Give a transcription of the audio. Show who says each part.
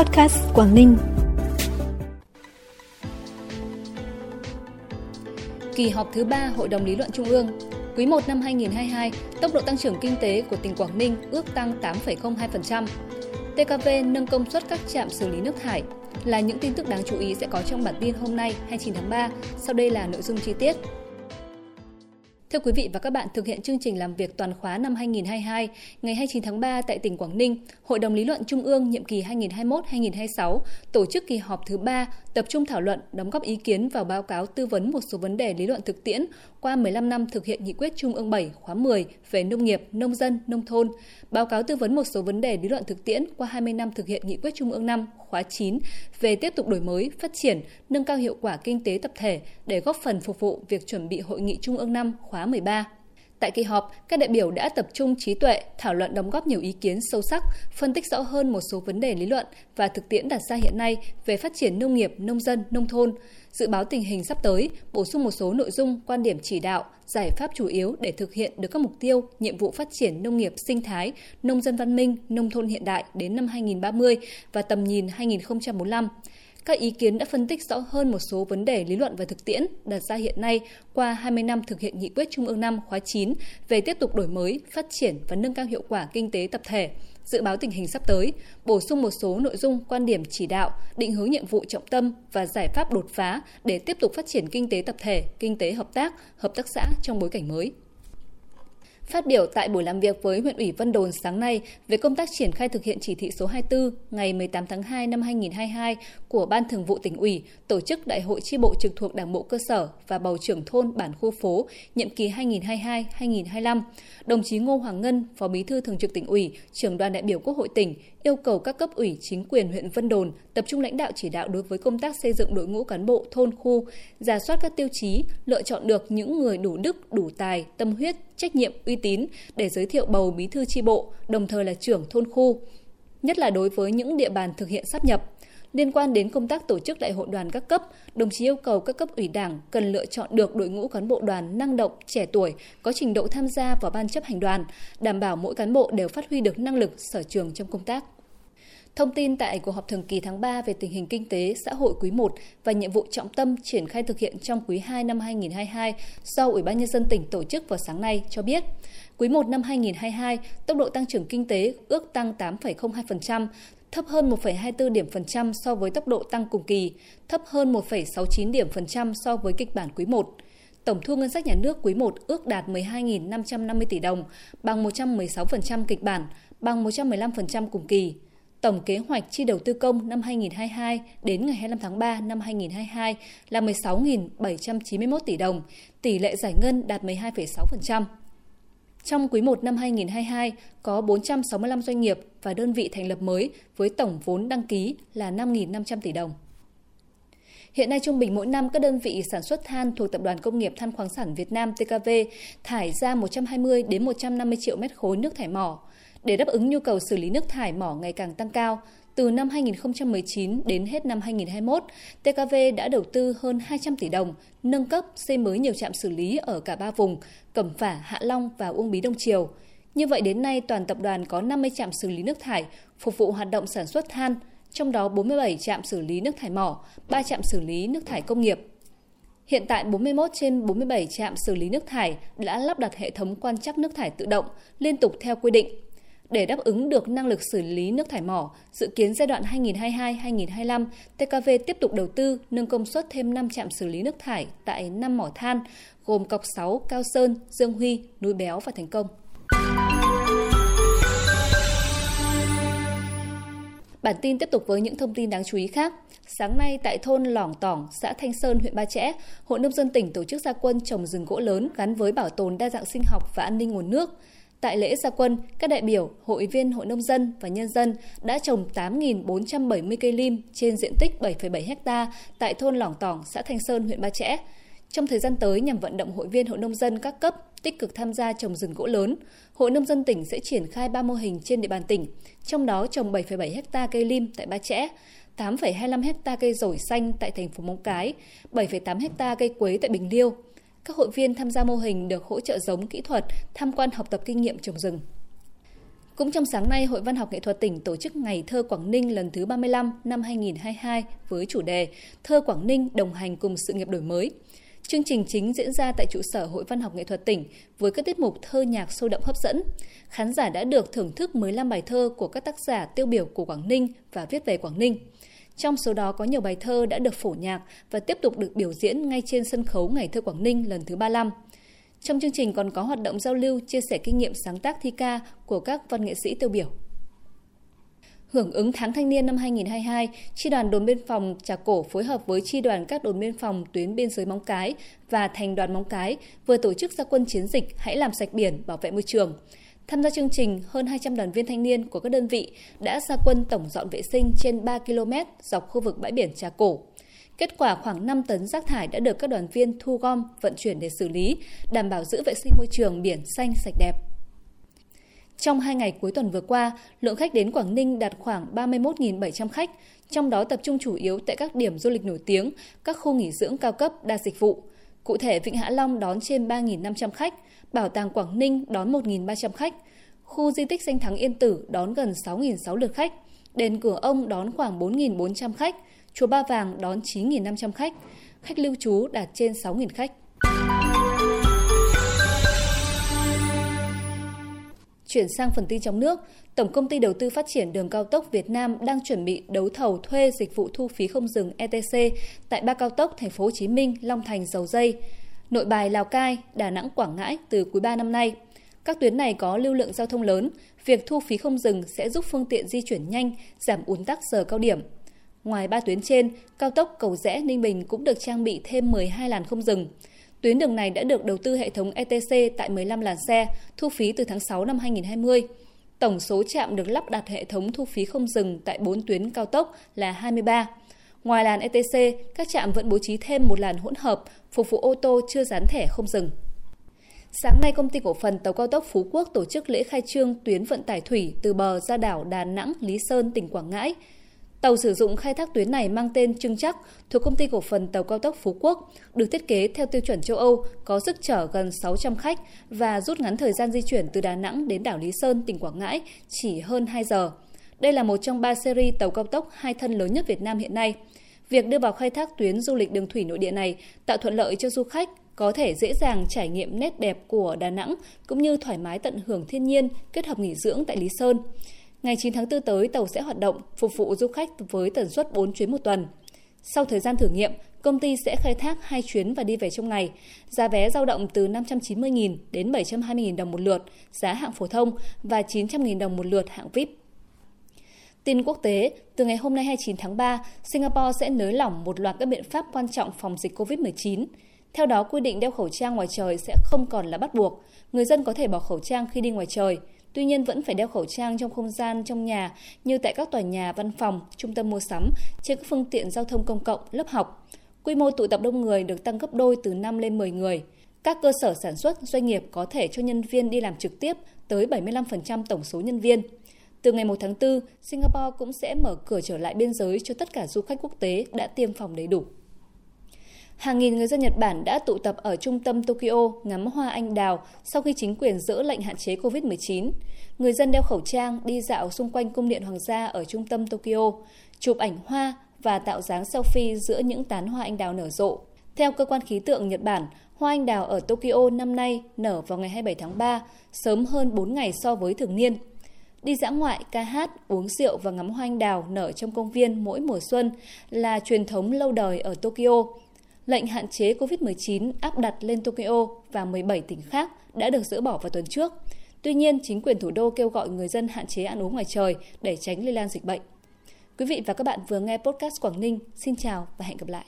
Speaker 1: Podcast Quảng Ninh. Kỳ họp thứ 3 Hội đồng lý luận Trung ương Quý 1 năm 2022, tốc độ tăng trưởng kinh tế của tỉnh Quảng Ninh ước tăng 8,02%. TKV nâng công suất các trạm xử lý nước thải là những tin tức đáng chú ý sẽ có trong bản tin hôm nay 29 tháng 3. Sau đây là nội dung chi tiết. Thưa quý vị và các bạn, thực hiện chương trình làm việc toàn khóa năm 2022, ngày 29 tháng 3 tại tỉnh Quảng Ninh, Hội đồng lý luận Trung ương nhiệm kỳ 2021-2026 tổ chức kỳ họp thứ 3 tập trung thảo luận, đóng góp ý kiến vào báo cáo tư vấn một số vấn đề lý luận thực tiễn qua 15 năm thực hiện nghị quyết Trung ương 7 khóa 10 về nông nghiệp, nông dân, nông thôn, báo cáo tư vấn một số vấn đề lý luận thực tiễn qua 20 năm thực hiện nghị quyết Trung ương 5 khóa 9 về tiếp tục đổi mới, phát triển, nâng cao hiệu quả kinh tế tập thể để góp phần phục vụ việc chuẩn bị hội nghị Trung ương 5 khóa 13. Tại kỳ họp, các đại biểu đã tập trung trí tuệ, thảo luận đóng góp nhiều ý kiến sâu sắc, phân tích rõ hơn một số vấn đề lý luận và thực tiễn đặt ra hiện nay về phát triển nông nghiệp, nông dân, nông thôn, dự báo tình hình sắp tới, bổ sung một số nội dung, quan điểm chỉ đạo, giải pháp chủ yếu để thực hiện được các mục tiêu, nhiệm vụ phát triển nông nghiệp sinh thái, nông dân văn minh, nông thôn hiện đại đến năm 2030 và tầm nhìn 2045 các ý kiến đã phân tích rõ hơn một số vấn đề lý luận và thực tiễn đặt ra hiện nay qua 20 năm thực hiện nghị quyết Trung ương 5 khóa 9 về tiếp tục đổi mới, phát triển và nâng cao hiệu quả kinh tế tập thể, dự báo tình hình sắp tới, bổ sung một số nội dung quan điểm chỉ đạo, định hướng nhiệm vụ trọng tâm và giải pháp đột phá để tiếp tục phát triển kinh tế tập thể, kinh tế hợp tác, hợp tác xã trong bối cảnh mới. Phát biểu tại buổi làm việc với huyện ủy Vân Đồn sáng nay về công tác triển khai thực hiện chỉ thị số 24 ngày 18 tháng 2 năm 2022 của Ban Thường vụ tỉnh ủy tổ chức Đại hội chi bộ trực thuộc Đảng bộ cơ sở và bầu trưởng thôn bản khu phố nhiệm kỳ 2022-2025, đồng chí Ngô Hoàng Ngân, Phó Bí thư Thường trực tỉnh ủy, trưởng đoàn đại biểu Quốc hội tỉnh yêu cầu các cấp ủy chính quyền huyện Vân Đồn tập trung lãnh đạo chỉ đạo đối với công tác xây dựng đội ngũ cán bộ thôn khu, giả soát các tiêu chí, lựa chọn được những người đủ đức, đủ tài, tâm huyết, trách nhiệm, uy tín để giới thiệu bầu bí thư tri bộ, đồng thời là trưởng thôn khu, nhất là đối với những địa bàn thực hiện sắp nhập. Liên quan đến công tác tổ chức đại hội đoàn các cấp, đồng chí yêu cầu các cấp ủy đảng cần lựa chọn được đội ngũ cán bộ đoàn năng động, trẻ tuổi, có trình độ tham gia vào ban chấp hành đoàn, đảm bảo mỗi cán bộ đều phát huy được năng lực sở trường trong công tác. Thông tin tại cuộc họp thường kỳ tháng 3 về tình hình kinh tế, xã hội quý 1 và nhiệm vụ trọng tâm triển khai thực hiện trong quý 2 năm 2022 do Ủy ban Nhân dân tỉnh tổ chức vào sáng nay cho biết, quý 1 năm 2022, tốc độ tăng trưởng kinh tế ước tăng 8,02%, thấp hơn 1,24 điểm phần trăm so với tốc độ tăng cùng kỳ, thấp hơn 1,69 điểm phần trăm so với kịch bản quý 1. Tổng thu ngân sách nhà nước quý 1 ước đạt 12.550 tỷ đồng, bằng 116% kịch bản, bằng 115% cùng kỳ. Tổng kế hoạch chi đầu tư công năm 2022 đến ngày 25 tháng 3 năm 2022 là 16.791 tỷ đồng, tỷ lệ giải ngân đạt 12,6%. Trong quý 1 năm 2022, có 465 doanh nghiệp và đơn vị thành lập mới với tổng vốn đăng ký là 5.500 tỷ đồng. Hiện nay trung bình mỗi năm các đơn vị sản xuất than thuộc Tập đoàn Công nghiệp Than khoáng sản Việt Nam TKV thải ra 120 đến 150 triệu mét khối nước thải mỏ. Để đáp ứng nhu cầu xử lý nước thải mỏ ngày càng tăng cao, từ năm 2019 đến hết năm 2021, TKV đã đầu tư hơn 200 tỷ đồng, nâng cấp, xây mới nhiều trạm xử lý ở cả ba vùng, Cẩm Phả, Hạ Long và Uông Bí Đông Triều. Như vậy đến nay, toàn tập đoàn có 50 trạm xử lý nước thải, phục vụ hoạt động sản xuất than, trong đó 47 trạm xử lý nước thải mỏ, 3 trạm xử lý nước thải công nghiệp. Hiện tại 41 trên 47 trạm xử lý nước thải đã lắp đặt hệ thống quan trắc nước thải tự động liên tục theo quy định. Để đáp ứng được năng lực xử lý nước thải mỏ, dự kiến giai đoạn 2022-2025, TKV tiếp tục đầu tư nâng công suất thêm 5 trạm xử lý nước thải tại 5 mỏ than, gồm Cọc 6, Cao Sơn, Dương Huy, Núi Béo và Thành Công. Bản tin tiếp tục với những thông tin đáng chú ý khác. Sáng nay tại thôn Lỏng Tỏng, xã Thanh Sơn, huyện Ba Chẽ, Hội Nông dân tỉnh tổ chức gia quân trồng rừng gỗ lớn gắn với bảo tồn đa dạng sinh học và an ninh nguồn nước. Tại lễ gia quân, các đại biểu, hội viên hội nông dân và nhân dân đã trồng 8.470 cây lim trên diện tích 7,7 ha tại thôn Lỏng Tỏng, xã Thanh Sơn, huyện Ba Chẽ. Trong thời gian tới nhằm vận động hội viên hội nông dân các cấp tích cực tham gia trồng rừng gỗ lớn, Hội nông dân tỉnh sẽ triển khai 3 mô hình trên địa bàn tỉnh, trong đó trồng 7,7 ha cây lim tại Ba Chẽ, 8,25 ha cây rổi xanh tại thành phố Móng Cái, 7,8 ha cây quế tại Bình Liêu. Các hội viên tham gia mô hình được hỗ trợ giống kỹ thuật, tham quan học tập kinh nghiệm trồng rừng. Cũng trong sáng nay, Hội Văn học Nghệ thuật tỉnh tổ chức Ngày Thơ Quảng Ninh lần thứ 35 năm 2022 với chủ đề Thơ Quảng Ninh đồng hành cùng sự nghiệp đổi mới. Chương trình chính diễn ra tại trụ sở Hội Văn học Nghệ thuật tỉnh với các tiết mục thơ nhạc sôi động hấp dẫn. Khán giả đã được thưởng thức 15 bài thơ của các tác giả tiêu biểu của Quảng Ninh và viết về Quảng Ninh. Trong số đó có nhiều bài thơ đã được phổ nhạc và tiếp tục được biểu diễn ngay trên sân khấu Ngày thơ Quảng Ninh lần thứ 35. Trong chương trình còn có hoạt động giao lưu, chia sẻ kinh nghiệm sáng tác thi ca của các văn nghệ sĩ tiêu biểu. Hưởng ứng tháng thanh niên năm 2022, Tri đoàn đồn biên phòng Trà Cổ phối hợp với Tri đoàn các đồn biên phòng tuyến biên giới Móng Cái và Thành đoàn Móng Cái vừa tổ chức gia quân chiến dịch Hãy làm sạch biển, bảo vệ môi trường. Tham gia chương trình, hơn 200 đoàn viên thanh niên của các đơn vị đã ra quân tổng dọn vệ sinh trên 3 km dọc khu vực bãi biển Trà Cổ. Kết quả khoảng 5 tấn rác thải đã được các đoàn viên thu gom, vận chuyển để xử lý, đảm bảo giữ vệ sinh môi trường biển xanh sạch đẹp. Trong hai ngày cuối tuần vừa qua, lượng khách đến Quảng Ninh đạt khoảng 31.700 khách, trong đó tập trung chủ yếu tại các điểm du lịch nổi tiếng, các khu nghỉ dưỡng cao cấp đa dịch vụ. Cụ thể, Vịnh Hạ Long đón trên 3.500 khách, Bảo tàng Quảng Ninh đón 1.300 khách, khu di tích danh thắng Yên Tử đón gần 6.600 lượt khách, đền Cửa Ông đón khoảng 4.400 khách, chùa Ba Vàng đón 9.500 khách, khách lưu trú đạt trên 6.000 khách. Chuyển sang phần tin trong nước, Tổng công ty Đầu tư Phát triển Đường cao tốc Việt Nam đang chuẩn bị đấu thầu thuê dịch vụ thu phí không dừng ETC tại ba cao tốc Thành phố Hồ Chí Minh, Long Thành, Dầu Dây, Nội Bài, Lào Cai, Đà Nẵng, Quảng Ngãi từ quý 3 năm nay. Các tuyến này có lưu lượng giao thông lớn, việc thu phí không dừng sẽ giúp phương tiện di chuyển nhanh, giảm ùn tắc giờ cao điểm. Ngoài ba tuyến trên, cao tốc Cầu Rẽ Ninh Bình cũng được trang bị thêm 12 làn không dừng. Tuyến đường này đã được đầu tư hệ thống ETC tại 15 làn xe, thu phí từ tháng 6 năm 2020. Tổng số trạm được lắp đặt hệ thống thu phí không dừng tại 4 tuyến cao tốc là 23. Ngoài làn ETC, các trạm vẫn bố trí thêm một làn hỗn hợp phục vụ ô tô chưa dán thẻ không dừng. Sáng nay, công ty cổ phần tàu cao tốc Phú Quốc tổ chức lễ khai trương tuyến vận tải thủy từ bờ ra đảo Đà Nẵng, Lý Sơn, tỉnh Quảng Ngãi. Tàu sử dụng khai thác tuyến này mang tên Trưng Chắc thuộc công ty cổ phần tàu cao tốc Phú Quốc, được thiết kế theo tiêu chuẩn châu Âu, có sức chở gần 600 khách và rút ngắn thời gian di chuyển từ Đà Nẵng đến đảo Lý Sơn, tỉnh Quảng Ngãi chỉ hơn 2 giờ. Đây là một trong ba series tàu cao tốc hai thân lớn nhất Việt Nam hiện nay. Việc đưa vào khai thác tuyến du lịch đường thủy nội địa này tạo thuận lợi cho du khách có thể dễ dàng trải nghiệm nét đẹp của Đà Nẵng cũng như thoải mái tận hưởng thiên nhiên kết hợp nghỉ dưỡng tại Lý Sơn. Ngày 9 tháng 4 tới, tàu sẽ hoạt động phục vụ du khách với tần suất 4 chuyến một tuần. Sau thời gian thử nghiệm, công ty sẽ khai thác hai chuyến và đi về trong ngày. Giá vé dao động từ 590.000 đến 720.000 đồng một lượt, giá hạng phổ thông và 900.000 đồng một lượt hạng VIP. Tin quốc tế, từ ngày hôm nay 29 tháng 3, Singapore sẽ nới lỏng một loạt các biện pháp quan trọng phòng dịch COVID-19. Theo đó, quy định đeo khẩu trang ngoài trời sẽ không còn là bắt buộc. Người dân có thể bỏ khẩu trang khi đi ngoài trời. Tuy nhiên vẫn phải đeo khẩu trang trong không gian trong nhà như tại các tòa nhà, văn phòng, trung tâm mua sắm, trên các phương tiện giao thông công cộng, lớp học. Quy mô tụ tập đông người được tăng gấp đôi từ 5 lên 10 người. Các cơ sở sản xuất, doanh nghiệp có thể cho nhân viên đi làm trực tiếp tới 75% tổng số nhân viên. Từ ngày 1 tháng 4, Singapore cũng sẽ mở cửa trở lại biên giới cho tất cả du khách quốc tế đã tiêm phòng đầy đủ. Hàng nghìn người dân Nhật Bản đã tụ tập ở trung tâm Tokyo ngắm hoa anh đào sau khi chính quyền dỡ lệnh hạn chế COVID-19. Người dân đeo khẩu trang đi dạo xung quanh cung điện hoàng gia ở trung tâm Tokyo, chụp ảnh hoa và tạo dáng selfie giữa những tán hoa anh đào nở rộ. Theo cơ quan khí tượng Nhật Bản, hoa anh đào ở Tokyo năm nay nở vào ngày 27 tháng 3, sớm hơn 4 ngày so với thường niên. Đi dã ngoại, ca hát, uống rượu và ngắm hoa anh đào nở trong công viên mỗi mùa xuân là truyền thống lâu đời ở Tokyo. Lệnh hạn chế COVID-19 áp đặt lên Tokyo và 17 tỉnh khác đã được dỡ bỏ vào tuần trước. Tuy nhiên, chính quyền thủ đô kêu gọi người dân hạn chế ăn uống ngoài trời để tránh lây lan dịch bệnh. Quý vị và các bạn vừa nghe podcast Quảng Ninh. Xin chào và hẹn gặp lại.